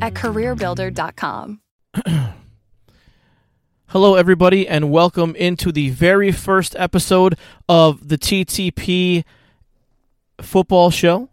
at careerbuilder.com. Hello, everybody, and welcome into the very first episode of the TTP Football Show.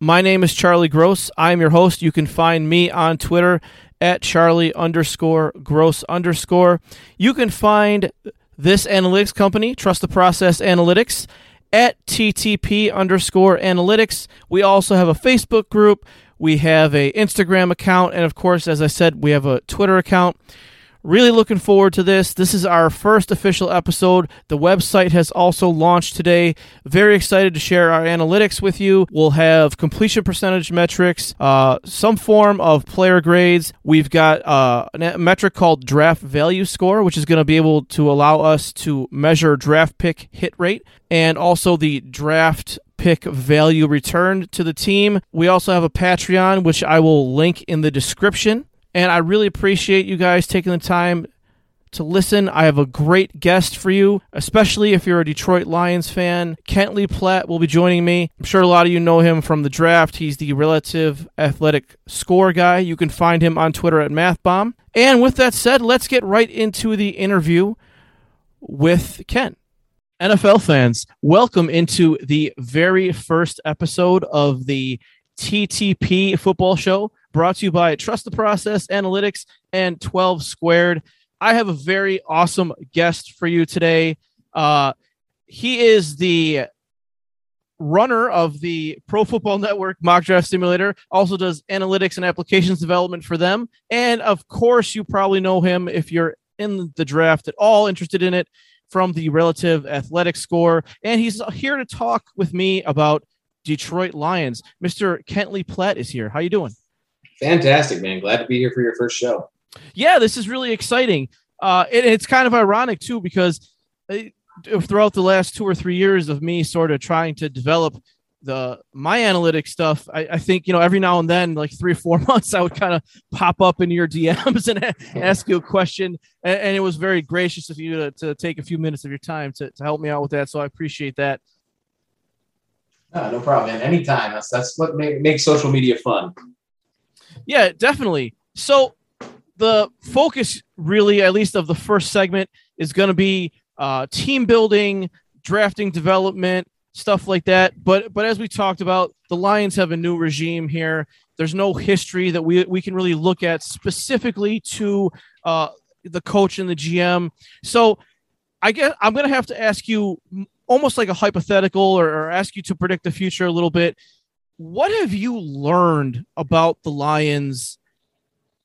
My name is Charlie Gross. I'm your host. You can find me on Twitter at Charlie underscore Gross underscore. You can find this analytics company, Trust the Process Analytics, at TTP underscore analytics. We also have a Facebook group. We have a Instagram account, and of course, as I said, we have a Twitter account. Really looking forward to this. This is our first official episode. The website has also launched today. Very excited to share our analytics with you. We'll have completion percentage metrics, uh, some form of player grades. We've got uh, a metric called draft value score, which is going to be able to allow us to measure draft pick hit rate and also the draft pick value returned to the team. We also have a Patreon, which I will link in the description. And I really appreciate you guys taking the time to listen. I have a great guest for you, especially if you're a Detroit Lions fan. Kent Lee Platte will be joining me. I'm sure a lot of you know him from the draft. He's the relative athletic score guy. You can find him on Twitter at MathBomb. And with that said, let's get right into the interview with Ken. NFL fans, welcome into the very first episode of the TTP football show brought to you by Trust the Process Analytics and 12 Squared. I have a very awesome guest for you today. Uh, he is the runner of the Pro Football Network mock draft simulator, also does analytics and applications development for them. And of course, you probably know him if you're in the draft at all interested in it from the relative athletic score. And he's here to talk with me about Detroit Lions. Mr. Kent Lee Platte is here. How you doing? Fantastic, man. Glad to be here for your first show. Yeah, this is really exciting. Uh, it, it's kind of ironic too because uh, throughout the last two or three years of me sort of trying to develop the my analytics stuff, I, I, think you know every now and then, like three or four months, I would kind of pop up in your DMs and ask you a question, and, and, it was very gracious of you to, to take a few minutes of your time to, to help me out with that. So I appreciate that. No, no problem, man. Anytime. That's that's what make, makes social media fun. Yeah, definitely. So the focus, really, at least of the first segment, is going to be uh, team building, drafting development, stuff like that. But but as we talked about, the Lions have a new regime here. There's no history that we we can really look at specifically to uh, the coach and the GM. So I guess I'm going to have to ask you almost like a hypothetical or, or ask you to predict the future a little bit what have you learned about the Lions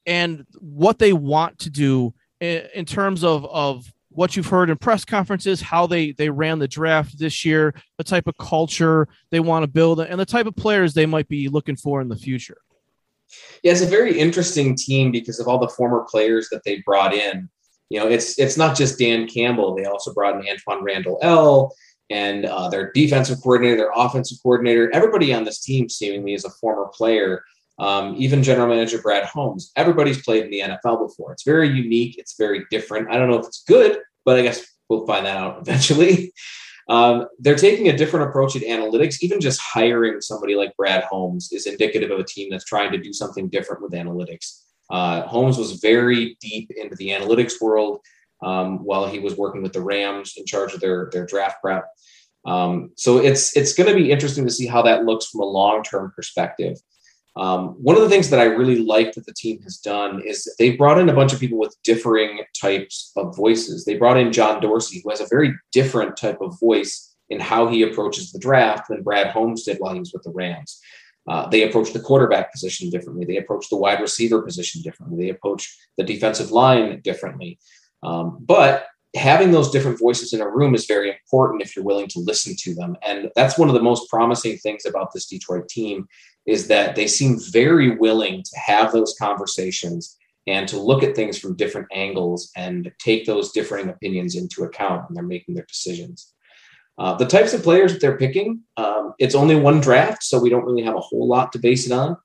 and what they want to do in, in, terms of, of what you've heard in press conferences, how they, they ran the draft this year, the type of culture they want to build, and the type of players they might be looking for in the future? Yeah, it's a very interesting team because of all the former players that they brought in. You know, it's it's not just Dan Campbell. They also brought in Antwaan Randle El and uh, their defensive coordinator, their offensive coordinator, everybody on this team seemingly is a former player. Um, even general manager Brad Holmes, everybody's played in the NFL before. It's very unique. It's very different. I don't know if it's good, but I guess we'll find that out eventually. Um, they're taking a different approach at analytics. Even just hiring somebody like Brad Holmes is indicative of a team that's trying to do something different with analytics. Uh, Holmes was very deep into the analytics world um, while he was working with the Rams in charge of their their draft prep. Um, so it's it's going to be interesting to see how that looks from a long term perspective. Um, one of the things that I really like that the team has done is they brought in a bunch of people with differing types of voices. They brought in John Dorsey, who has a very different type of voice in how he approaches the draft than Brad Holmes did while he was with the Rams. Uh, they approach the quarterback position differently. They approach the wide receiver position differently. They approach the defensive line differently. Um, but having those different voices in a room is very important if you're willing to listen to them. And that's one of the most promising things about this Detroit team is that they seem very willing to have those conversations and to look at things from different angles and take those differing opinions into account when they're making their decisions. Uh, the types of players that they're picking, um, it's only one draft, so we don't really have a whole lot to base it on.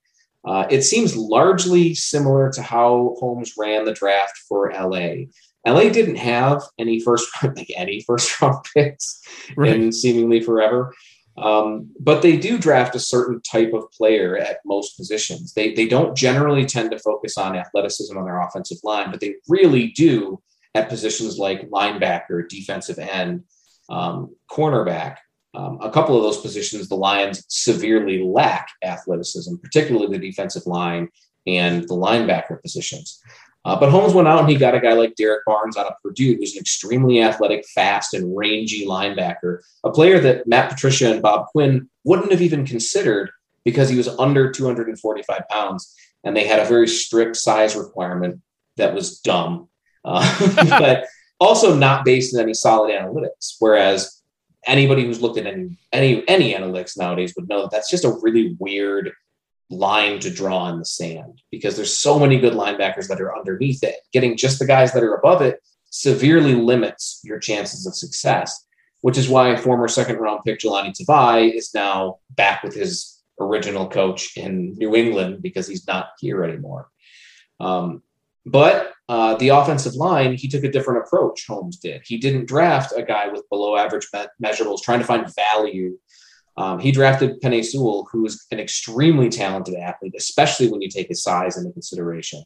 Uh, it seems largely similar to how Holmes ran the draft for LA. LA didn't have any first like any first round picks right. in seemingly forever. Um, but they do draft a certain type of player at most positions. They, they don't generally tend to focus on athleticism on their offensive line, but they really do at positions like linebacker, defensive end, um, cornerback. Um, a couple of those positions, the Lions severely lack athleticism, particularly the defensive line and the linebacker positions. Uh, but Holmes went out and he got a guy like Derrick Barnes out of Purdue, who's an extremely athletic, fast, and rangy linebacker, a player that Matt Patricia and Bob Quinn wouldn't have even considered because he was under 245 pounds. And they had a very strict size requirement that was dumb, uh, but also not based on any solid analytics. Whereas anybody who's looked at any, any, any analytics nowadays would know that that's just a really weird line to draw in the sand because there's so many good linebackers that are underneath it. Getting just the guys that are above it severely limits your chances of success, which is why former second round pick Jahlani Tavai is now back with his original coach in New England because he's not here anymore. Um, but uh, the offensive line, he took a different approach. Holmes did. He didn't draft a guy with below average me- measurables, trying to find value um, he drafted Penei Sewell, who is an extremely talented athlete, especially when you take his size into consideration.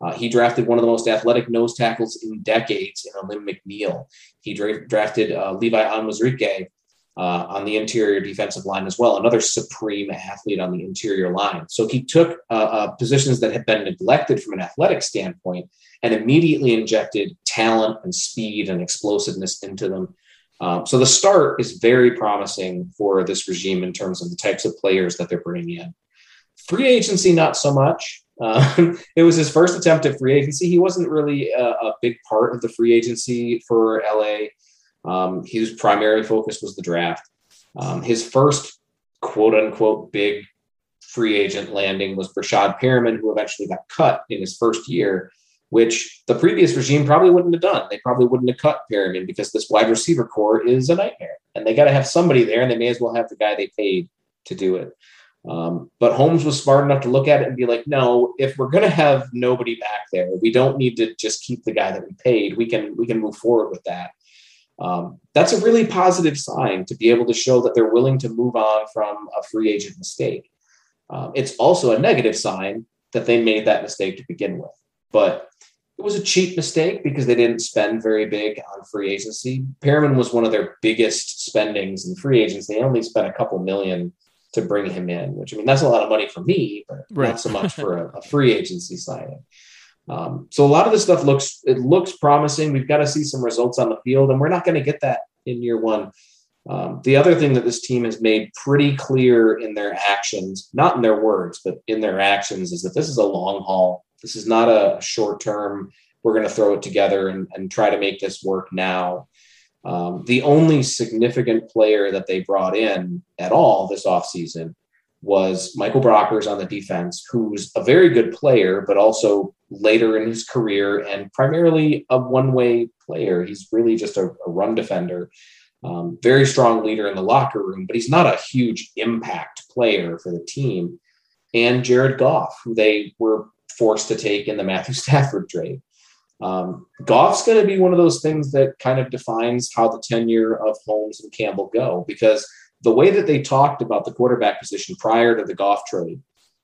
Uh, he drafted one of the most athletic nose tackles in decades in Alim McNeil. He dra- drafted uh, Levi Onwuzurike uh, on the interior defensive line as well, another supreme athlete on the interior line. So he took uh, uh, positions that had been neglected from an athletic standpoint and immediately injected talent and speed and explosiveness into them um, so the start is very promising for this regime in terms of the types of players that they're bringing in. Free agency, not so much. Uh, it was his first attempt at free agency. He wasn't really a, a big part of the free agency for LA. Um, his primary focus was the draft. Um, his first quote unquote big free agent landing was Breshad Perriman, who eventually got cut in his first year which the previous regime probably wouldn't have done. They probably wouldn't have cut Perriman because this wide receiver core is a nightmare, and they got to have somebody there, and they may as well have the guy they paid to do it. Um, but Holmes was smart enough to look at it and be like, no, if we're going to have nobody back there, we don't need to just keep the guy that we paid. We can we can move forward with that. Um, that's a really positive sign to be able to show that they're willing to move on from a free agent mistake. Um, it's also a negative sign that they made that mistake to begin with. But it was a cheap mistake because they didn't spend very big on free agency. Perriman was one of their biggest spendings in free agents. They only spent a couple million to bring him in, which I mean, that's a lot of money for me, but right. not so much for a, a free agency signing. Um, so a lot of this stuff looks it looks promising. We've got to see some results on the field, and we're not going to get that in year one. Um, the other thing that this team has made pretty clear in their actions, not in their words, but in their actions, is that this is a long haul this is not a short term, we're going to throw it together and, and try to make this work now. Um, the only significant player that they brought in at all this offseason was Michael Brockers on the defense, who's a very good player, but also later in his career and primarily a one way player. He's really just a, a run defender, um, very strong leader in the locker room, but he's not a huge impact player for the team. And Jared Goff, who they were forced to take in the Matthew Stafford trade. Um, Goff's going to be one of those things that kind of defines how the tenure of Holmes and Campbell go because the way that they talked about the quarterback position prior to the Goff trade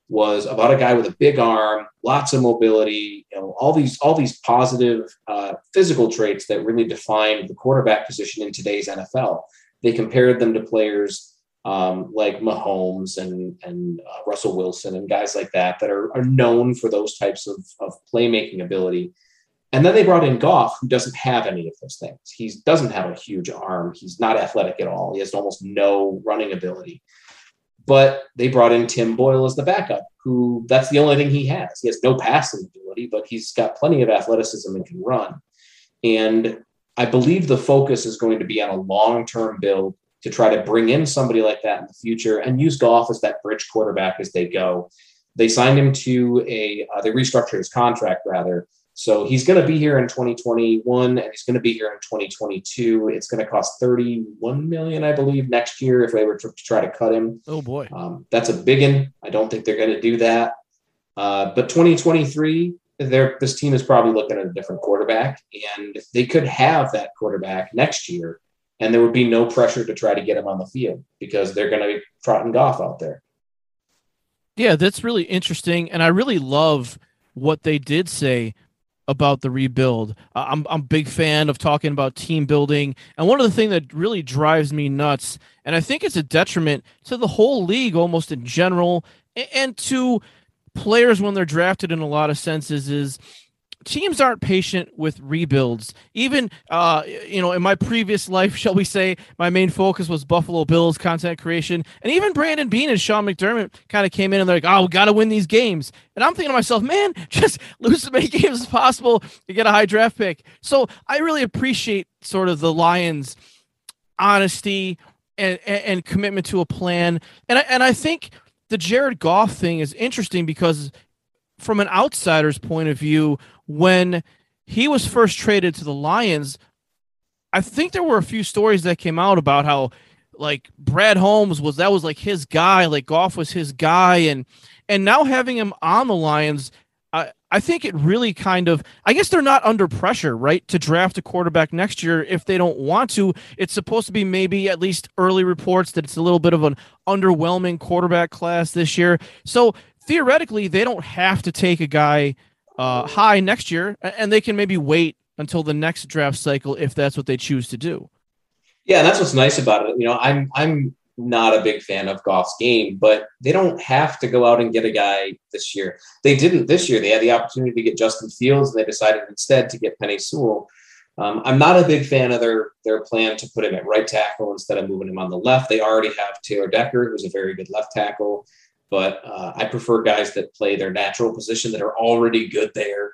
was about a guy with a big arm, lots of mobility, you know, all these all these positive uh, physical traits that really defined the quarterback position in today's NFL. They compared them to players um, like Mahomes and and uh, Russell Wilson and guys like that that are, are known for those types of, of playmaking ability. And then they brought in Goff, who doesn't have any of those things. He doesn't have a huge arm. He's not athletic at all. He has almost no running ability. But they brought in Tim Boyle as the backup, who that's the only thing he has. He has no passing ability, but he's got plenty of athleticism and can run. And I believe the focus is going to be on a long term build to try to bring in somebody like that in the future and use Goff as that bridge quarterback as they go. they signed him to a uh, they restructured his contract rather. So he's going to be here in 2021 and he's going to be here in 2022. It's going to cost 31 million, I believe, next year if they were to, to try to cut him. Oh boy, um, that's a big one. I don't think they're going to do that. Uh, but 2023, this team is probably looking at a different quarterback, and they could have that quarterback next year, and there would be no pressure to try to get him on the field because they're going to be trotting Goff out there. Yeah, that's really interesting, and I really love what they did say about the rebuild. I'm I'm a big fan of talking about team building, and one of the things that really drives me nuts, and I think it's a detriment to the whole league almost in general, and to players when they're drafted in a lot of senses, is teams aren't patient with rebuilds. Even, uh, you know, in my previous life, shall we say, my main focus was Buffalo Bills content creation. And even Brandon Beane and Sean McDermott kind of came in and they're like, oh, we got to win these games. And I'm thinking to myself, man, just lose as many games as possible to get a high draft pick. So I really appreciate sort of the Lions' honesty and, and, and commitment to a plan. And I, and I think the Jared Goff thing is interesting because from an outsider's point of view, when he was first traded to the Lions, I think there were a few stories that came out about how like Brad Holmes was that was like his guy, like Goff was his guy, and and now having him on the Lions, I I think it really kind of I guess they're not under pressure, right, to draft a quarterback next year if they don't want to. It's supposed to be maybe at least early reports that it's a little bit of an underwhelming quarterback class this year. So theoretically, they don't have to take a guy uh, high next year, and they can maybe wait until the next draft cycle if that's what they choose to do. Yeah, and that's what's nice about it. You know, I'm I'm not a big fan of Goff's game, but they don't have to go out and get a guy this year. They didn't this year. They had the opportunity to get Justin Fields, and they decided instead to get Penei Sewell. Um, I'm not a big fan of their their plan to put him at right tackle instead of moving him on the left. They already have Taylor Decker, who's a very good left tackle but uh, I prefer guys that play their natural position that are already good there.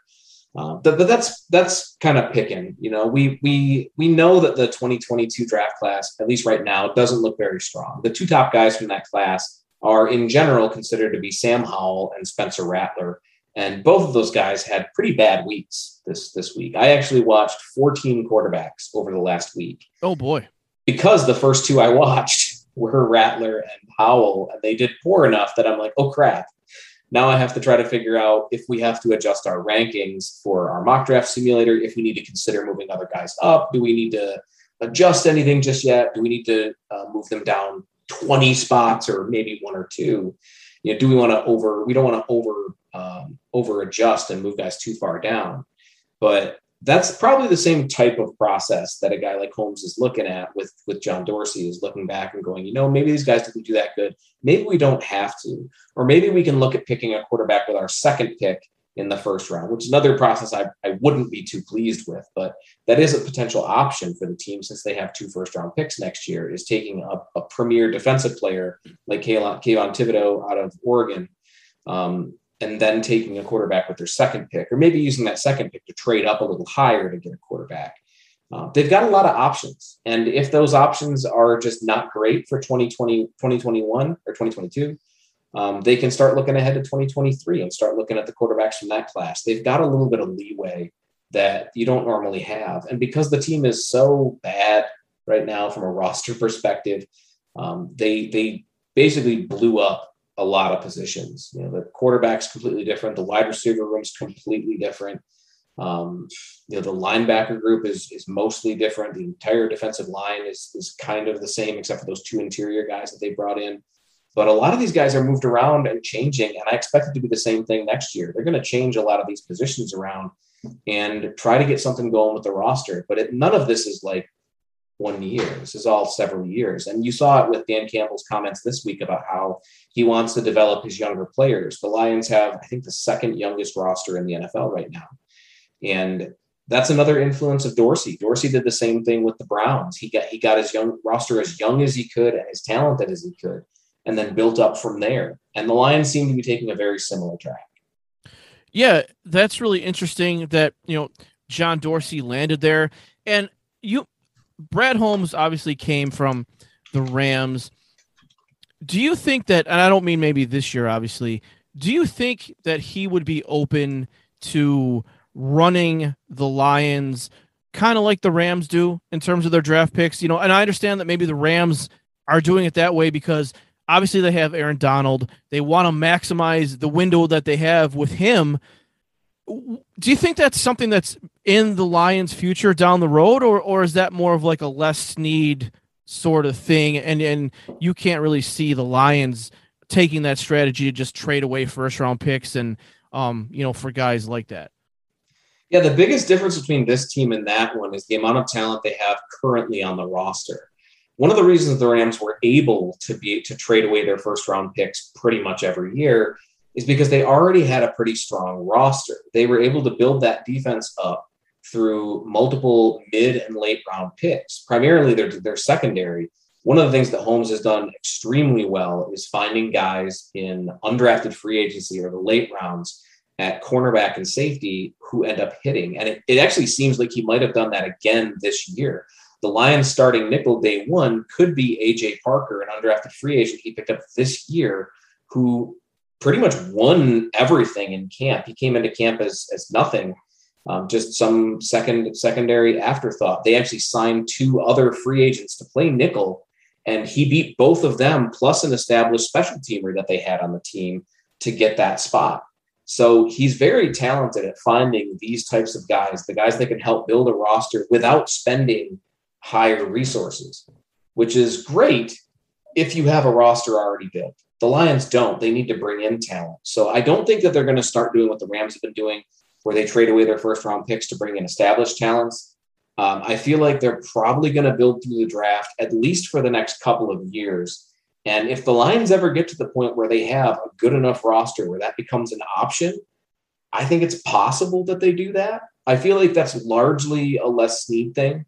Uh, but, but that's that's kind of picking. You know, we we we know that the 2022 draft class, at least right now, doesn't look very strong. The two top guys from that class are, in general, considered to be Sam Howell and Spencer Rattler, and both of those guys had pretty bad weeks this this week. I actually watched 14 quarterbacks over the last week. Oh boy! Because the first two I watched were Rattler and Powell, and they did poor enough that I'm like, oh crap. Now I have to try to figure out if we have to adjust our rankings for our mock draft simulator, if we need to consider moving other guys up. Do we need to adjust anything just yet? Do we need to uh, move them down 20 spots or maybe one or two? You know, do we want to over? We don't want to over um, over adjust and move guys too far down. But that's probably the same type of process that a guy like Holmes is looking at with with John Dorsey is looking back and going, you know, maybe these guys didn't do that good. Maybe we don't have to, or maybe we can look at picking a quarterback with our second pick in the first round, which is another process I, I wouldn't be too pleased with, but that is a potential option for the team since they have two first round picks next year is taking a, a premier defensive player like Kayvon, Thibodeaux out of Oregon. Um, and then taking a quarterback with their second pick, or maybe using that second pick to trade up a little higher to get a quarterback. Uh, they've got a lot of options. And if those options are just not great for 2020, 2021 or 2022, um, they can start looking ahead to 2023 and start looking at the quarterbacks from that class. They've got a little bit of leeway that you don't normally have. And because the team is so bad right now from a roster perspective, um, they they basically blew up a lot of positions. You know, the quarterback's completely different. The wide receiver room's completely different. Um, you know, the linebacker group is is mostly different. The entire defensive line is is kind of the same, except for those two interior guys that they brought in. But a lot of these guys are moved around and changing, and I expect it to be the same thing next year. They're going to change a lot of these positions around and try to get something going with the roster. But it, none of this is like one year. This is all several years. And you saw it with Dan Campbell's comments this week about how he wants to develop his younger players. The Lions have, I think, the second youngest roster in the NFL right now. And that's another influence of Dorsey. Dorsey did the same thing with the Browns. He got he got his young roster as young as he could and as talented as he could, and then built up from there. And the Lions seem to be taking a very similar track. Yeah, that's really interesting that, you know, John Dorsey landed there. And you Brad Holmes obviously came from the Rams. Do you think that, and I don't mean maybe this year, obviously, do you think that he would be open to running the Lions kind of like the Rams do in terms of their draft picks? You know, and I understand that maybe the Rams are doing it that way because obviously they have Aaron Donald. They want to maximize the window that they have with him. Do you think that's something that's in the Lions' future down the road, or or is that more of like a Les Snead sort of thing, and and you can't really see the Lions taking that strategy to just trade away first round picks and um you know for guys like that? Yeah, the biggest difference between this team and that one is the amount of talent they have currently on the roster one of the reasons the Rams were able to be to trade away their first round picks pretty much every year is because they already had a pretty strong roster. They were able to build that defense up through multiple mid and late round picks, primarily their, their secondary. One of the things that Holmes has done extremely well is finding guys in undrafted free agency or the late rounds at cornerback and safety who end up hitting. And it, it actually seems like he might have done that again this year the Lions starting nickel day one could be AJ Parker, an undrafted free agent he picked up this year, who pretty much won everything in camp. He came into camp as, as nothing, um, just some second secondary afterthought. They actually signed two other free agents to play nickel, and he beat both of them plus an established special teamer that they had on the team to get that spot. So he's very talented at finding these types of guys, the guys that can help build a roster without spending higher resources, which is great if you have a roster already built. The Lions don't. They need to bring in talent. So I don't think that they're going to start doing what the Rams have been doing, where they trade away their first round picks to bring in established talents. Um, I feel like they're probably going to build through the draft at least for the next couple of years. And if the Lions ever get to the point where they have a good enough roster where that becomes an option, I think it's possible that they do that. I feel like that's largely a Les Snead thing.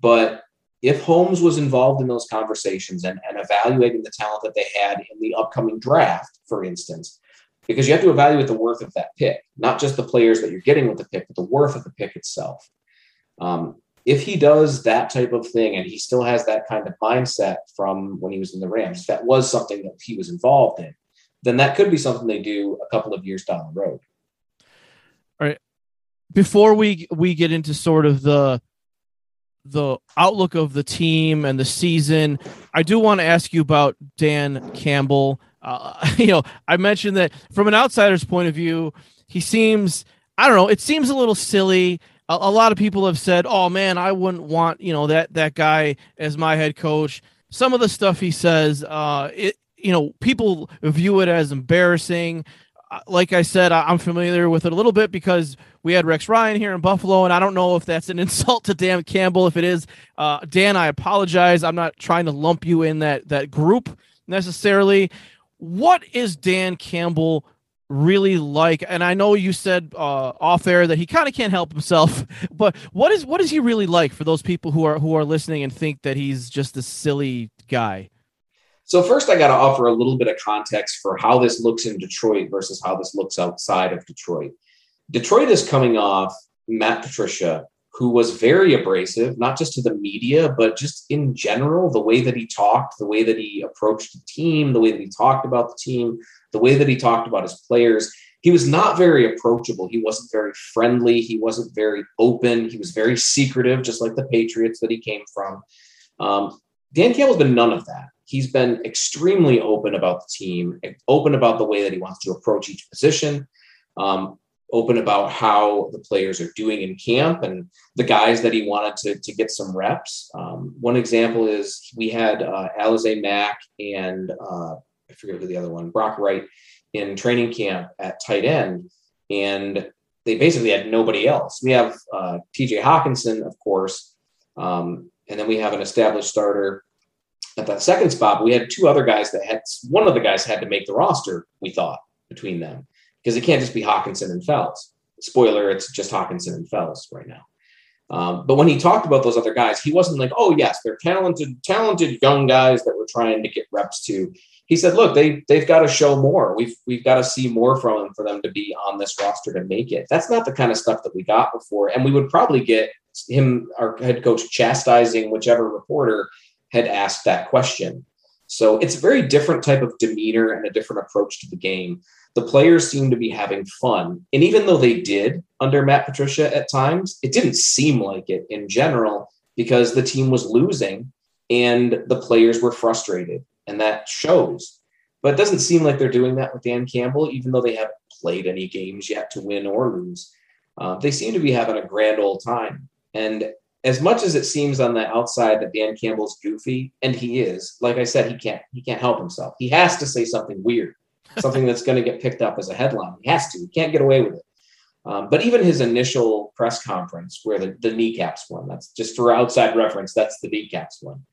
But if Holmes was involved in those conversations and, and evaluating the talent that they had in the upcoming draft, for instance, because you have to evaluate the worth of that pick, not just the players that you're getting with the pick, but the worth of the pick itself. Um, if he does that type of thing and he still has that kind of mindset from when he was in the Rams, that was something that he was involved in, then that could be something they do a couple of years down the road. All right. Before we we get into sort of the the outlook of the team and the season, I do want to ask you about Dan Campbell. Uh, you know, I mentioned that from an outsider's point of view, he seems, I don't know, it seems a little silly. A, a lot of people have said, "Oh man, I wouldn't want you know that that guy as my head coach." Some of the stuff he says, uh, it you know, people view it as embarrassing. Like I said, I'm familiar with it a little bit because we had Rex Ryan here in Buffalo, and I don't know if that's an insult to Dan Campbell. If it is, uh, Dan, I apologize. I'm not trying to lump you in that that group necessarily. What is Dan Campbell really like? And I know you said uh, off air that he kind of can't help himself, but what is what is he really like for those people who are who are listening and think that he's just a silly guy? So first, I got to offer a little bit of context for how this looks in Detroit versus how this looks outside of Detroit. Detroit is coming off Matt Patricia, who was very abrasive, not just to the media, but just in general, the way that he talked, the way that he approached the team, the way that he talked about the team, the way that he talked about his players. He was not very approachable. He wasn't very friendly. He wasn't very open. He was very secretive, just like the Patriots that he came from. Um, Dan Campbell's been none of that. He's been extremely open about the team, open about the way that he wants to approach each position. Um, open about how the players are doing in camp and the guys that he wanted to, to get some reps. Um, one example is we had uh, Alize Mack and uh, I forget who the other one, Brock Wright, in training camp at tight end. And they basically had nobody else. We have uh, TJ Hockenson, of course, um, and then we have an established starter at that second spot. we had two other guys that had one of the guys had to make the roster, we thought, between them because it can't just be Hockenson and Fells. Spoiler, it's just Hockenson and Fells right now. Um, but when he talked about those other guys, he wasn't like, "Oh yes, they're talented, talented young guys that we're trying to get reps to." He said, "Look, they they've got to show more. We've we've got to see more from them for them to be on this roster to make it." That's not the kind of stuff that we got before, and we would probably get him, our head coach, chastising whichever reporter had asked that question. So it's a very different type of demeanor and a different approach to the game. The players seem to be having fun. And even though they did under Matt Patricia at times, it didn't seem like it in general because the team was losing and the players were frustrated. And that shows. But it doesn't seem like they're doing that with Dan Campbell, even though they haven't played any games yet to win or lose. Uh, they seem to be having a grand old time. And as much as it seems on the outside that Dan Campbell's goofy, and he is, like I said, he can't he can't help himself. He has to say something weird, something that's going to get picked up as a headline. He has to. He can't get away with it. Um, but even his initial press conference, where the, the kneecaps one, that's just for outside reference, that's the kneecaps one.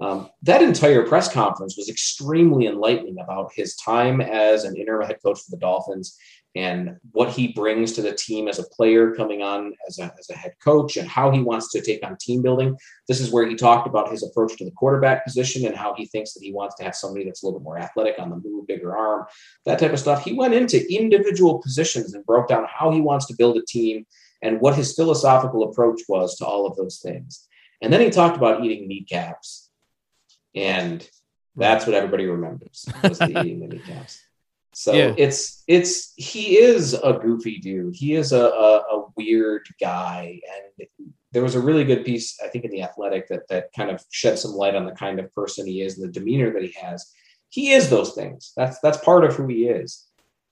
Um, that entire press conference was extremely enlightening about his time as an interim head coach for the Dolphins and what he brings to the team as a player coming on as a, as a head coach and how he wants to take on team building. This is where he talked about his approach to the quarterback position and how he thinks that he wants to have somebody that's a little bit more athletic on the move, bigger arm, that type of stuff. He went into individual positions and broke down how he wants to build a team and what his philosophical approach was to all of those things. And then he talked about eating kneecaps. And that's what everybody remembers was the eating the kneecaps. So yeah. it's it's he is a goofy dude. He is a, a, a, weird guy, and there was a really good piece I think in the Athletic that that kind of shed some light on the kind of person he is and the demeanor that he has. He is those things. That's that's part of who he is.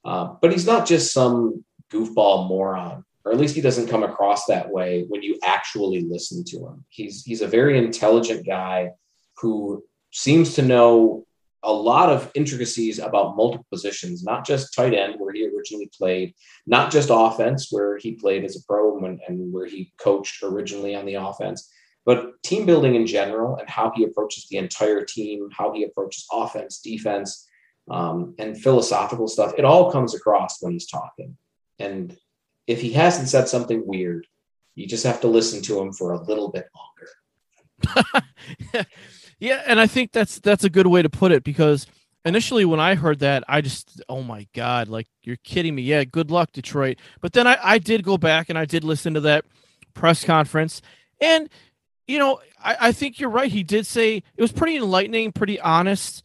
Um, but he's not just some goofball moron, or at least he doesn't come across that way when you actually listen to him. He's he's a very intelligent guy who seems to know a lot of intricacies about multiple positions, not just tight end, where he originally played, not just offense, where he played as a pro and, and where he coached originally on the offense, but team building in general and how he approaches the entire team, how he approaches offense, defense, um, and philosophical stuff. It all comes across when he's talking. And if he hasn't said something weird, you just have to listen to him for a little bit longer. Yeah, and I think that's that's a good way to put it because initially when I heard that, I just oh my god, like you're kidding me. Yeah, good luck, Detroit. But then I, I did go back and I did listen to that press conference, and you know I, I think you're right. He did say it was pretty enlightening, pretty honest,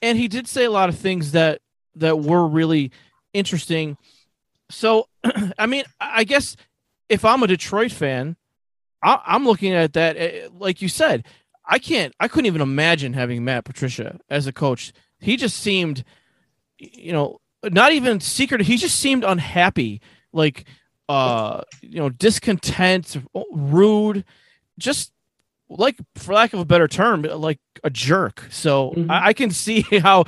and he did say a lot of things that that were really interesting. So, I mean, I guess if I'm a Detroit fan, I, I'm looking at that eh, like you said. I can't. I couldn't even imagine having Matt Patricia as a coach. He just seemed, you know, not even secret. He just seemed unhappy, like, uh, you know, discontent, rude, just like, for lack of a better term, like a jerk. So mm-hmm. I, I, can see how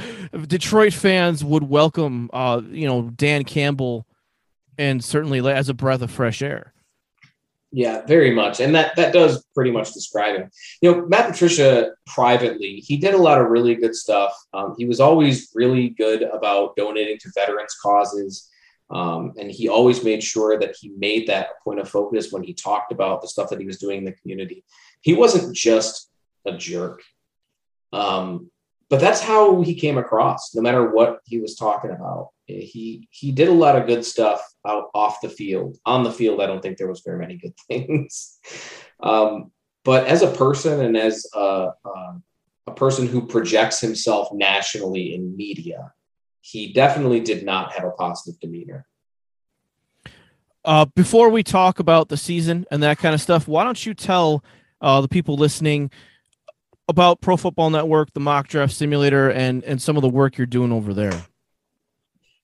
Detroit fans would welcome, uh, you know, Dan Campbell, and certainly as a breath of fresh air. Yeah, very much. And that that does pretty much describe him. You know, Matt Patricia privately, he did a lot of really good stuff. Um, he was always really good about donating to veterans causes. Um, and he always made sure that he made that a point of focus when he talked about the stuff that he was doing in the community. He wasn't just a jerk. Um, but that's how he came across, no matter what he was talking about. He he did a lot of good stuff out off the field. On the field, I don't think there was very many good things. um, but as a person and as a, a, a person who projects himself nationally in media, he definitely did not have a positive demeanor. Uh, before we talk about the season and that kind of stuff, why don't you tell uh, the people listening about Pro Football Network, the mock draft simulator, and and some of the work you're doing over there?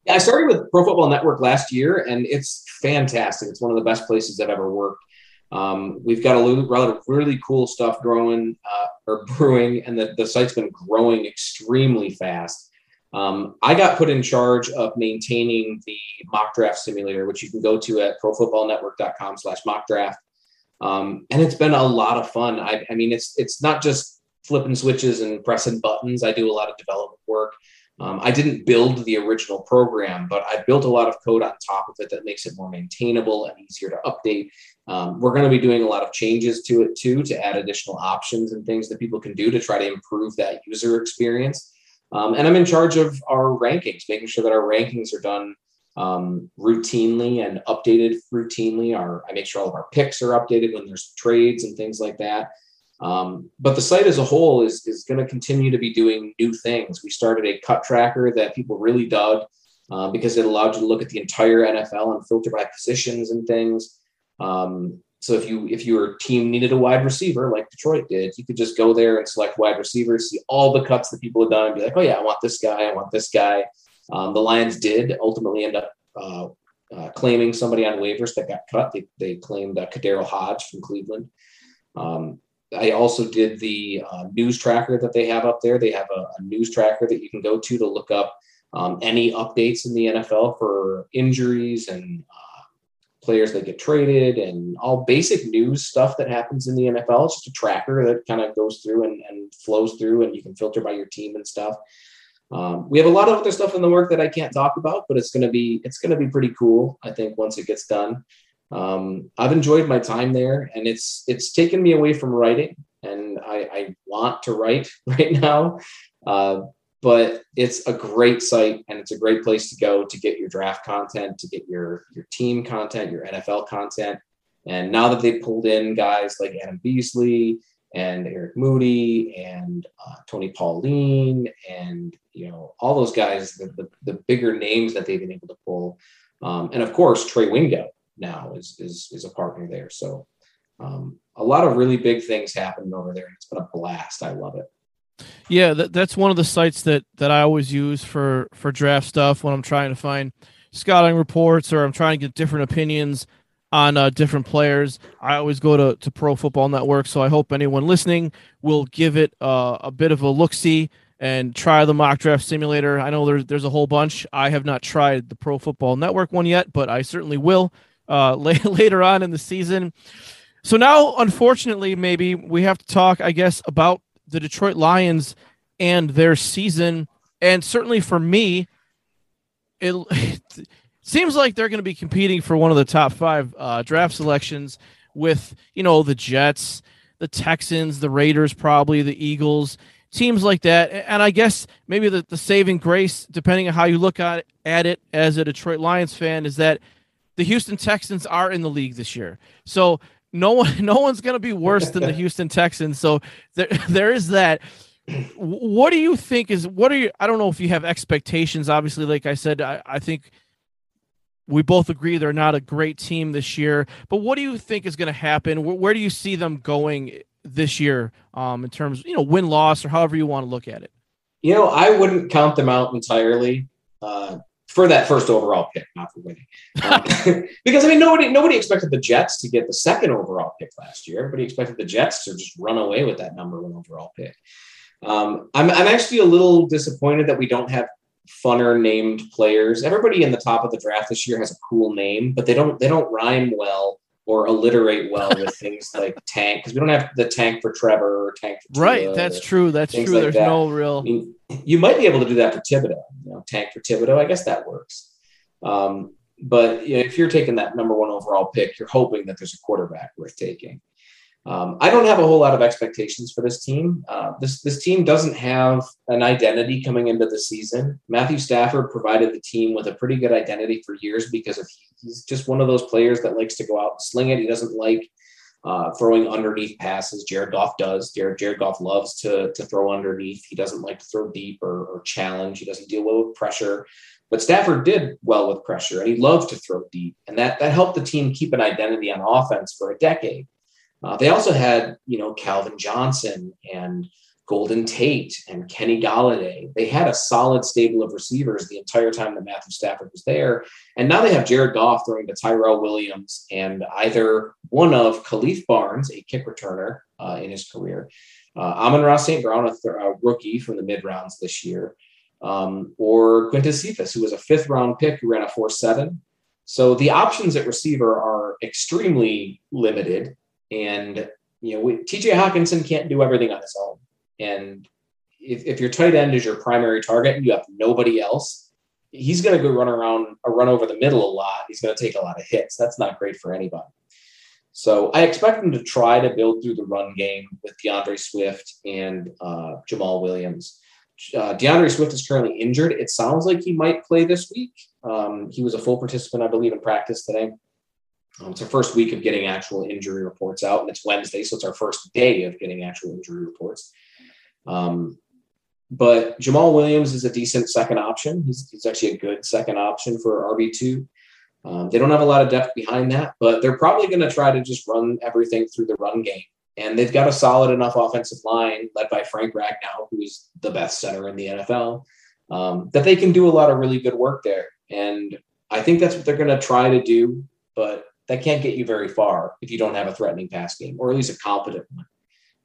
I started with Pro Football Network last year, and it's fantastic. It's one of the best places I've ever worked. Um, we've got a lot of really cool stuff growing uh, or brewing, and the, the site's been growing extremely fast. Um, I got put in charge of maintaining the mock draft simulator, which you can go to at profootballnetwork.com slash mock draft. Um, and it's been a lot of fun. I, I mean, it's it's not just flipping switches and pressing buttons. I do a lot of development work. Um, I didn't build the original program, but I built a lot of code on top of it that makes it more maintainable and easier to update. Um, we're going to be doing a lot of changes to it too to add additional options and things that people can do to try to improve that user experience. Um, and I'm in charge of our rankings, making sure that our rankings are done um, routinely and updated routinely. Our I make sure all of our picks are updated when there's trades and things like that. Um, but the site as a whole is, is going to continue to be doing new things. We started a cut tracker that people really dug uh, because it allowed you to look at the entire NFL and filter by positions and things. Um, so if you if your team needed a wide receiver like Detroit did, you could just go there and select wide receivers, see all the cuts that people had done, and be like, oh yeah, I want this guy, I want this guy. Um, the Lions did ultimately end up uh, uh, claiming somebody on waivers that got cut. They, they claimed uh, KhaDarel Hodge from Cleveland. Um, I also did the uh, news tracker that they have up there. They have a, a news tracker that you can go to to look up um, any updates in the NFL for injuries and uh, players that get traded and all basic news stuff that happens in the NFL. It's just a tracker that kind of goes through and, and flows through, and you can filter by your team and stuff. Um, we have a lot of other stuff in the work that I can't talk about, but it's gonna be it's gonna be pretty cool. I think once it gets done. Um, I've enjoyed my time there, and it's it's taken me away from writing, and I, I want to write right now. Uh, but it's a great site and it's a great place to go to get your draft content, to get your your team content, your NFL content. And now that they pulled in guys like Adam Beasley and Eric Moody and uh, Tony Pauline and you know all those guys, the, the, the bigger names that they've been able to pull, um, and of course Trey Wingo now is is is a partner there. So um, a lot of really big things happening over there. It's been a blast. I love it. Yeah, that, that's one of the sites that that I always use for for draft stuff when I'm trying to find scouting reports or I'm trying to get different opinions on uh, different players. I always go to, to Pro Football Network, so I hope anyone listening will give it uh, a bit of a look see and try the mock draft simulator. I know there's there's a whole bunch. I have not tried the Pro Football Network one yet, but I certainly will uh, later on in the season. So now, unfortunately, maybe we have to talk, I guess, about the Detroit Lions and their season. And certainly for me, it, it seems like they're going to be competing for one of the top five uh, draft selections with, you know, the Jets, the Texans, the Raiders, probably the Eagles, teams like that. And I guess maybe the, the saving grace, depending on how you look at, at it as a Detroit Lions fan, is that the Houston Texans are in the league this year. So no one no one's going to be worse than the Houston Texans. So there there is that. What do you think is what are you I don't know if you have expectations obviously like I said I, I think we both agree they're not a great team this year, but what do you think is going to happen? Where, where, do you see them going this year um, in terms, you know, win loss or however you want to look at it? You know, I wouldn't count them out entirely. Uh, for that first overall pick, not for winning. Um, because I mean, nobody nobody expected the Jets to get the second overall pick last year. Everybody expected the Jets to just run away with that number one overall pick. Um, I'm I'm actually a little disappointed that we don't have funner named players. Everybody in the top of the draft this year has a cool name, but they don't they don't rhyme well or alliterate well with things like tank because we don't have the tank for Trevor or tank for right. That's true. That's true. Like There's that. no real. I mean, you might be able to do that for Thibodeaux. You know, tank for Thibodeaux. I guess that works. Um, but you know, if you're taking that number one overall pick, you're hoping that there's a quarterback worth taking. Um, I don't have a whole lot of expectations for this team. Uh, this this team doesn't have an identity coming into the season. Matthew Stafford provided the team with a pretty good identity for years because of he's just one of those players that likes to go out and sling it. He doesn't like uh, throwing underneath passes. Jared Goff does. Jared, Jared Goff loves to to throw underneath. He doesn't like to throw deep or, or challenge. He doesn't deal well with pressure. But Stafford did well with pressure, and he loved to throw deep, and that that helped the team keep an identity on offense for a decade. Uh, they also had, you know, Calvin Johnson and Golden Tate and Kenny Golladay. They had a solid stable of receivers the entire time that Matthew Stafford was there. And now they have Jared Goff throwing to Tyrell Williams and either one of Khalif Barnes, a kick returner uh, in his career, uh, Amon-Ra St. Brown, a, th- a, rookie from the mid rounds this year, um, or Quintez Cephus, who was a fifth round pick who ran a 4 7. So the options at receiver are extremely limited. And you know, TJ Hockenson can't do everything on his own. And if, if your tight end is your primary target and you have nobody else, he's going to go run around or run over the middle a lot. He's going to take a lot of hits. That's not great for anybody. So I expect him to try to build through the run game with D'Andre Swift and uh, Jamaal Williams. Uh, D'Andre Swift is currently injured. It sounds like he might play this week. Um, he was a full participant, I believe, in practice today. Um, it's our first week of getting actual injury reports out, and it's Wednesday, so it's our first day of getting actual injury reports. Um, but Jamaal Williams is a decent second option. He's, he's actually a good second option for RB2. Um, they don't have a lot of depth behind that, but they're probably going to try to just run everything through the run game. And they've got a solid enough offensive line led by Frank Ragnow, who is the best center in the NFL, um, that they can do a lot of really good work there. And I think that's what they're going to try to do, but that can't get you very far if you don't have a threatening pass game, or at least a competent one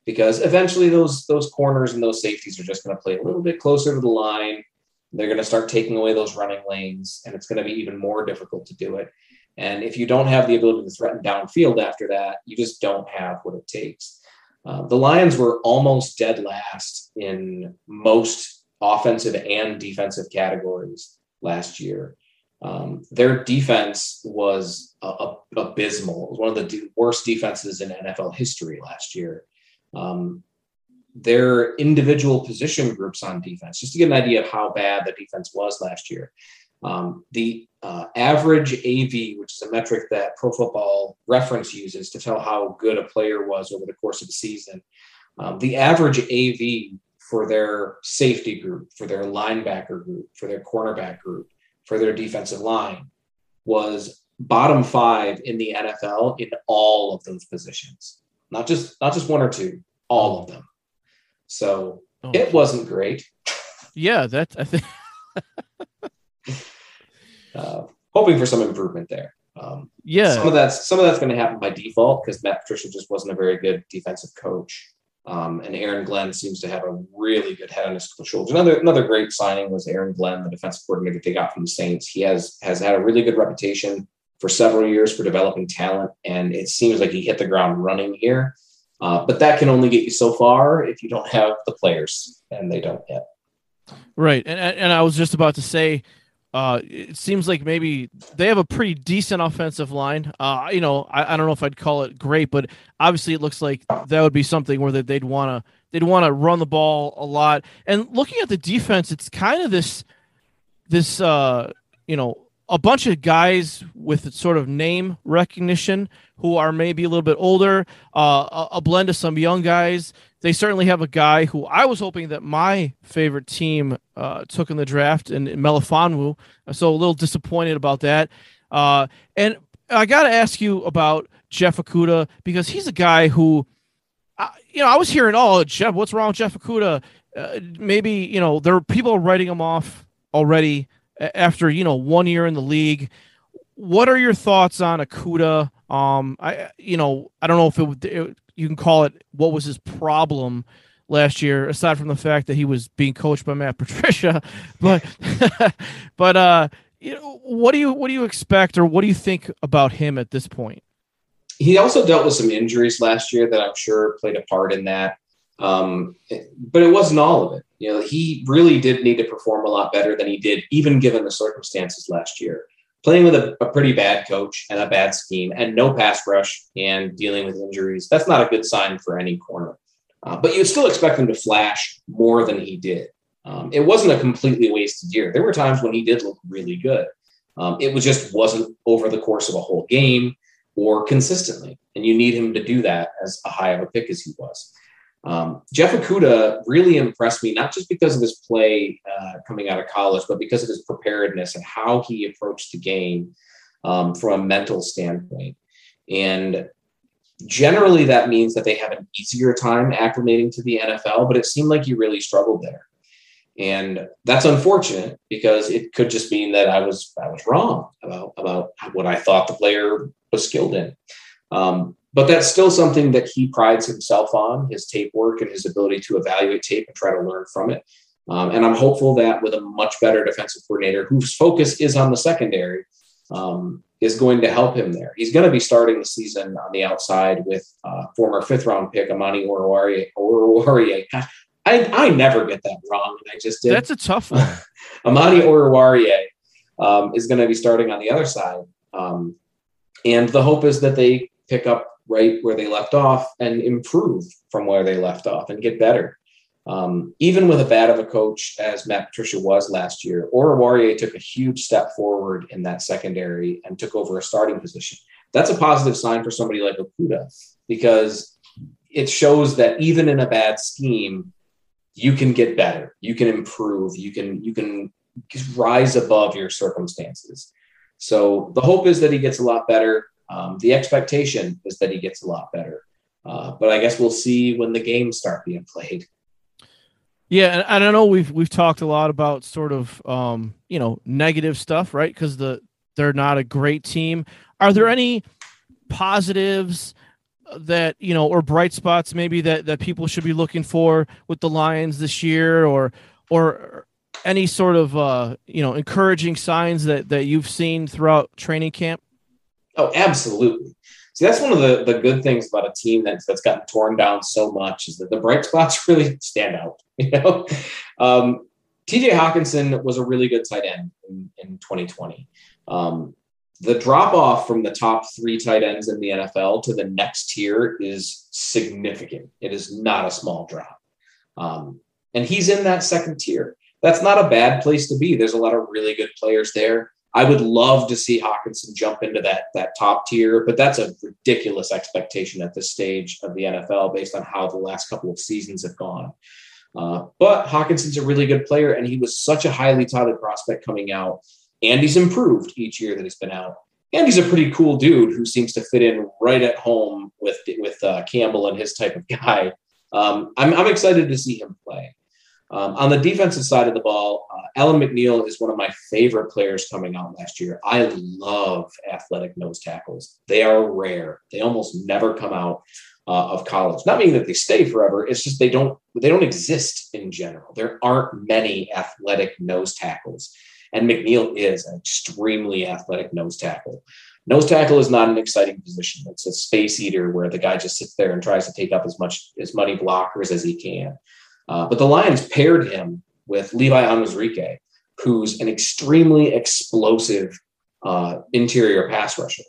because eventually those those corners and those safeties are just going to play a little bit closer to the line. They're going to start taking away those running lanes, and it's going to be even more difficult to do it. And if you don't have the ability to threaten downfield after that, you just don't have what it takes. Uh, the Lions were almost dead last in most offensive and defensive categories last year. Um, their defense was uh, abysmal. It was one of the worst defenses in NFL history last year um, their individual position groups on defense, just to get an idea of how bad the defense was last year. Um, the uh, average AV, which is a metric that Pro Football Reference uses to tell how good a player was over the course of the season, um, the average AV for their safety group, for their linebacker group, for their cornerback group, for their defensive line was bottom five in the NFL in all of those positions not just not just one or two, all of them. So oh. it wasn't great. Yeah, that I think. uh, hoping for some improvement there. Um, yeah, some of that's some of that's going to happen by default because Matt Patricia just wasn't a very good defensive coach. Um, and Aaron Glenn seems to have a really good head on his shoulders. Another another great signing was Aaron Glenn, the defensive coordinator they got from the Saints. He has has had a really good reputation for several years for developing talent, and it seems like he hit the ground running here. Uh, but that can only get you so far if you don't have the players, and they don't yet. Right, and and I was just about to say, uh, it seems like maybe they have a pretty decent offensive line. Uh, you know, I, I don't know if I'd call it great, but obviously it looks like that would be something where they'd want to they'd want to run the ball a lot. And looking at the defense, it's kind of this this uh, you know a bunch of guys with sort of name recognition who are maybe a little bit older, uh, a, blend of some young guys. They certainly have a guy who I was hoping that my favorite team uh, took in the draft, and Melifonwu. So a little disappointed about that. Uh, and I got to ask you about Jeff Okudah because he's a guy who, you know, I was hearing, oh, Jeff, what's wrong with Jeff Okudah? Uh, maybe you know there are people writing him off already after you know one year in the league. What are your thoughts on Okudah? Um, I you know I don't know if it, it you can call it what was his problem last year, aside from the fact that he was being coached by Matt Patricia, but but uh, you know what do you what do you expect or what do you think about him at this point? He also dealt with some injuries last year that I'm sure played a part in that. Um, but it wasn't all of it. You know, he really did need to perform a lot better than he did, even given the circumstances last year. Playing with a, a pretty bad coach and a bad scheme and no pass rush and dealing with injuries, that's not a good sign for any corner. Uh, but you'd still expect him to flash more than he did. Um, it wasn't a completely wasted year. There were times when he did look really good. Um, it was just wasn't over the course of a whole game or consistently. And you need him to do that as a high of a pick as he was. Um, Jeff Okudah really impressed me, not just because of his play uh, coming out of college, but because of his preparedness and how he approached the game um, from a mental standpoint. And generally, that means that they have an easier time acclimating to the NFL, but it seemed like he really struggled there. And that's unfortunate because it could just mean that I was I was wrong about about what I thought the player was skilled in. Um, but that's still something that he prides himself on his tape work and his ability to evaluate tape and try to learn from it. Um, and I'm hopeful that with a much better defensive coordinator whose focus is on the secondary, um, is going to help him there. He's going to be starting the season on the outside with uh, former fifth round pick Amani Oruwariye. I, I never get that wrong, and I just did. That's a tough one. Amani Oruwariye um, is going to be starting on the other side, um, and the hope is that they pick up right where they left off and improve from where they left off and get better. Um, even with a bad of a coach as Matt Patricia was last year, Oruwariye took a huge step forward in that secondary and took over a starting position. that's a positive sign for somebody like Okudah because it shows that even in a bad scheme, you can get better, you can improve, you can you can rise above your circumstances. So the hope is that he gets a lot better. Um, the expectation is that he gets a lot better. Uh, but I guess we'll see when the games start being played. Yeah, and, I know we've we've talked a lot about sort of um, you know negative stuff, right? Because the they're not a great team. Are there any positives that you know, or bright spots maybe that that people should be looking for with the Lions this year, or or any sort of uh, you know encouraging signs that that you've seen throughout training camp? Oh, absolutely. See, that's one of the, the good things about a team that's that's gotten torn down so much is that the bright spots really stand out. You know, um, TJ Hockenson was a really good tight end in, in 2020. Um, the drop off from the top three tight ends in the NFL to the next tier is significant. It is not a small drop. Um, and he's in that second tier. That's not a bad place to be. There's a lot of really good players there. I would love to see Hockenson jump into that that top tier, but that's a ridiculous expectation at this stage of the NFL based on how the last couple of seasons have gone. Uh, but Hockenson's a really good player, and he was such a highly touted prospect coming out. And he's improved each year that he's been out. And he's a pretty cool dude who seems to fit in right at home with with uh, Campbell and his type of guy. Um, I'm, I'm excited to see him play. Um, on the defensive side of the ball, uh, Alim McNeill is one of my favorite players coming out last year. I love athletic nose tackles. They are rare. They almost never come out uh, of college. Not meaning that they stay forever. It's just they don't they don't exist in general. There aren't many athletic nose tackles, and McNeill is an extremely athletic nose tackle. Nose tackle is not an exciting position. It's a space eater where the guy just sits there and tries to take up as much as many blockers as he can. Uh, but the Lions paired him with Levi Onwuzurike, who's an extremely explosive uh, interior pass rusher.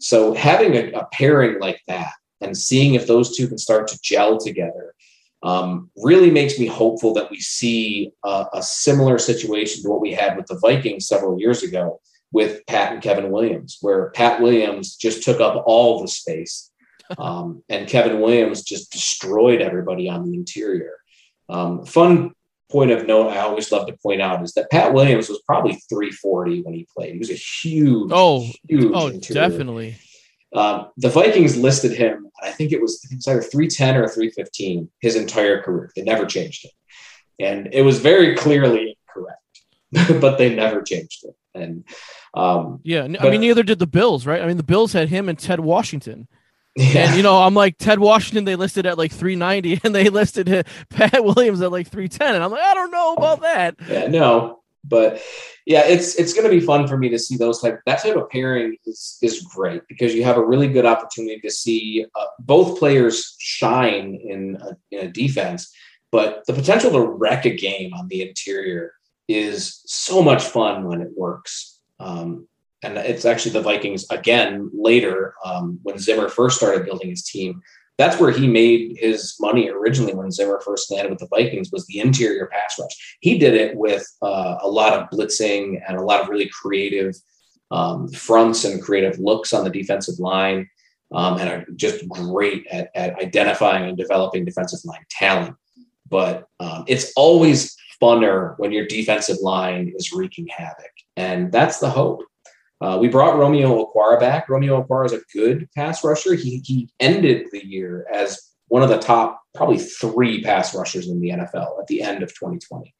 So having a, a, pairing like that and seeing if those two can start to gel together um, really makes me hopeful that we see a, a, similar situation to what we had with the Vikings several years ago with Pat and Kevin Williams, where Pat Williams just took up all the space. Um, and Kevin Williams just destroyed everybody on the interior. Um, fun point of note I always love to point out is that Pat Williams was probably 340 when he played. He was a huge, oh, huge oh, interior. definitely. Um, the Vikings listed him, I think it was, it was either 310 or 315 his entire career. They never changed it. And it was very clearly incorrect, but they never changed it. And um, yeah, but, I mean, neither did the Bills, right? I mean, the Bills had him and Ted Washington. Yeah. And you know, I'm like Ted Washington. They listed at like 390, and they listed Pat Williams at like 310, and I'm like, I don't know about that. Yeah, no, but yeah, it's it's going to be fun for me to see those type that type of pairing is is great because you have a really good opportunity to see uh, both players shine in a, in a defense, but the potential to wreck a game on the interior is so much fun when it works. Um, and it's actually the Vikings again later um, when Zimmer first started building his team. That's where he made his money originally when Zimmer first landed with the Vikings was the interior pass rush. He did it with uh, a lot of blitzing and a lot of really creative um, fronts and creative looks on the defensive line, um, and are just great at, at, identifying and developing defensive line talent. But um, it's always funner when your defensive line is wreaking havoc, and that's the hope. Uh, we brought Romeo Okwara back. Romeo Okwara is a good pass rusher. He, he ended the year as one of the top, probably three pass rushers in the NFL at the end of 2020.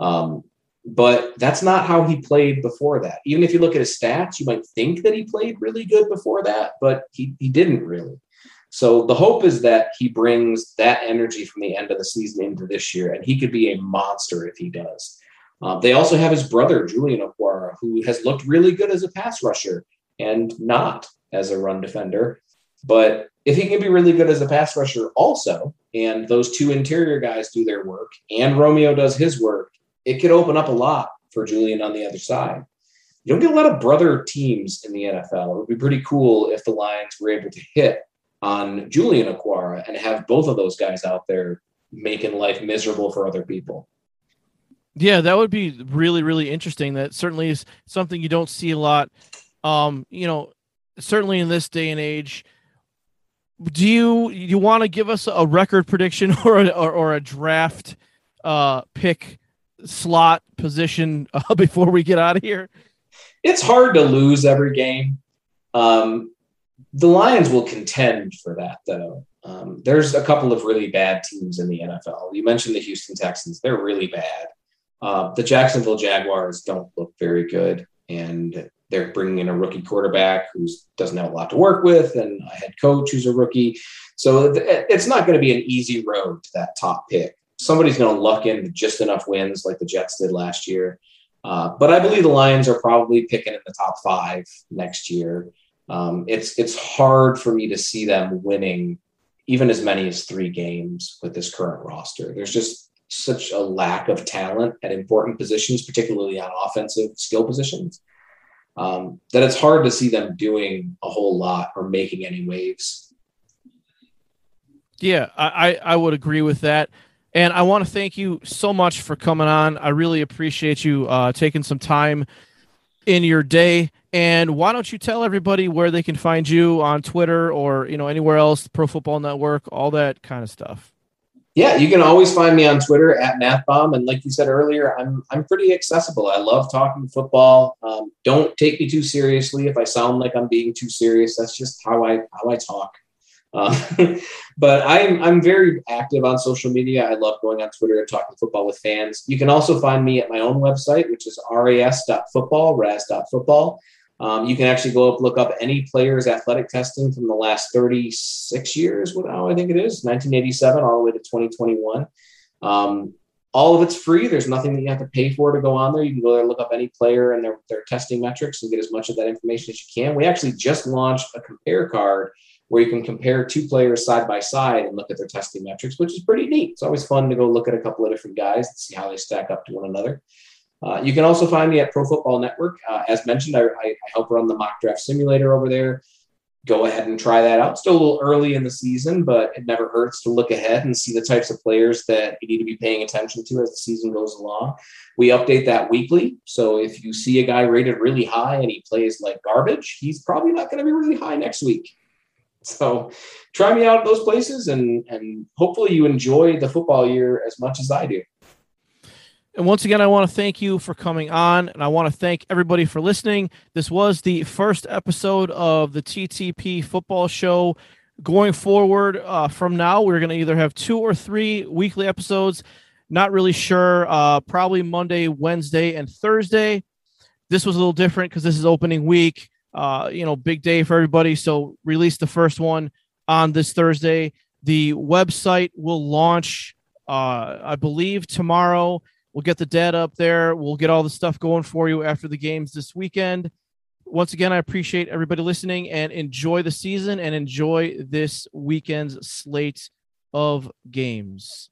Um, but that's not how he played before that. Even if you look at his stats, you might think that he played really good before that, but he, he didn't really. So the hope is that he brings that energy from the end of the season into this year, and he could be a monster if he does. Uh, they also have his brother, Julian Okwara, who has looked really good as a pass rusher and not as a run defender. But if he can be really good as a pass rusher also, and those two interior guys do their work and Romeo does his work, it could open up a lot for Julian on the other side. You don't get a lot of brother teams in the NFL. It would be pretty cool if the Lions were able to hit on Julian Okwara and have both of those guys out there making life miserable for other people. Yeah, that would be really, really interesting. That certainly is something you don't see a lot. Um, you know, certainly in this day and age. Do you you want to give us a record prediction or a, or, or a draft uh, pick slot position uh, before we get out of here? It's hard to lose every game. Um, the Lions will contend for that, though. Um, there's a couple of really bad teams in the NFL. You mentioned the Houston Texans; they're really bad. Uh, the Jacksonville Jaguars don't look very good, and they're bringing in a rookie quarterback who doesn't have a lot to work with, and a head coach who's a rookie. So it's not going to be an easy road to that top pick. Somebody's going to luck into just enough wins, like the Jets did last year. Uh, but I believe the Lions are probably picking in the top five next year. Um, it's it's hard for me to see them winning even as many as three games with this current roster. There's just such a lack of talent at important positions, particularly on offensive skill positions, um, that it's hard to see them doing a whole lot or making any waves. Yeah, I, I would agree with that. And I want to thank you so much for coming on. I really appreciate you uh, taking some time in your day. And why don't you tell everybody where they can find you on Twitter or you know anywhere else, Pro Football Network, all that kind of stuff. Yeah, you can always find me on Twitter at MathBomb, and like you said earlier, I'm I'm pretty accessible. I love talking football. Um, don't take me too seriously. If I sound like I'm being too serious, that's just how I how I talk. Uh, but I'm I'm very active on social media. I love going on Twitter and talking football with fans. You can also find me at my own website, which is ras.football, ras.football. Um, you can actually go up, look up any player's athletic testing from the last 36 years. What I think it is 1987 all the way to 2021. Um, all of it's free. There's nothing that you have to pay for to go on there. You can go there, look up any player and their, their testing metrics and get as much of that information as you can. We actually just launched a compare card where you can compare two players side by side and look at their testing metrics, which is pretty neat. It's always fun to go look at a couple of different guys and see how they stack up to one another. Uh, you can also find me at Pro Football Network. Uh, as mentioned, I, I, help run the mock draft simulator over there. Go ahead and try that out. Still a little early in the season, but it never hurts to look ahead and see the types of players that you need to be paying attention to as the season goes along. We update that weekly. So if you see a guy rated really high and he plays like garbage, he's probably not going to be really high next week. So try me out at those places and, and hopefully you enjoy the football year as much as I do. And once again, I want to thank you for coming on, and I want to thank everybody for listening. This was the first episode of the TTP Football Show. Going forward uh, from now, we're going to either have two or three weekly episodes. Not really sure. Uh, probably Monday, Wednesday, and Thursday. This was a little different because this is opening week. Uh, you know, big day for everybody. So release the first one on this Thursday. The website will launch, uh, I believe, tomorrow We'll get the data up there. We'll get all the stuff going for you after the games this weekend. Once again, I appreciate everybody listening and enjoy the season and enjoy this weekend's slate of games.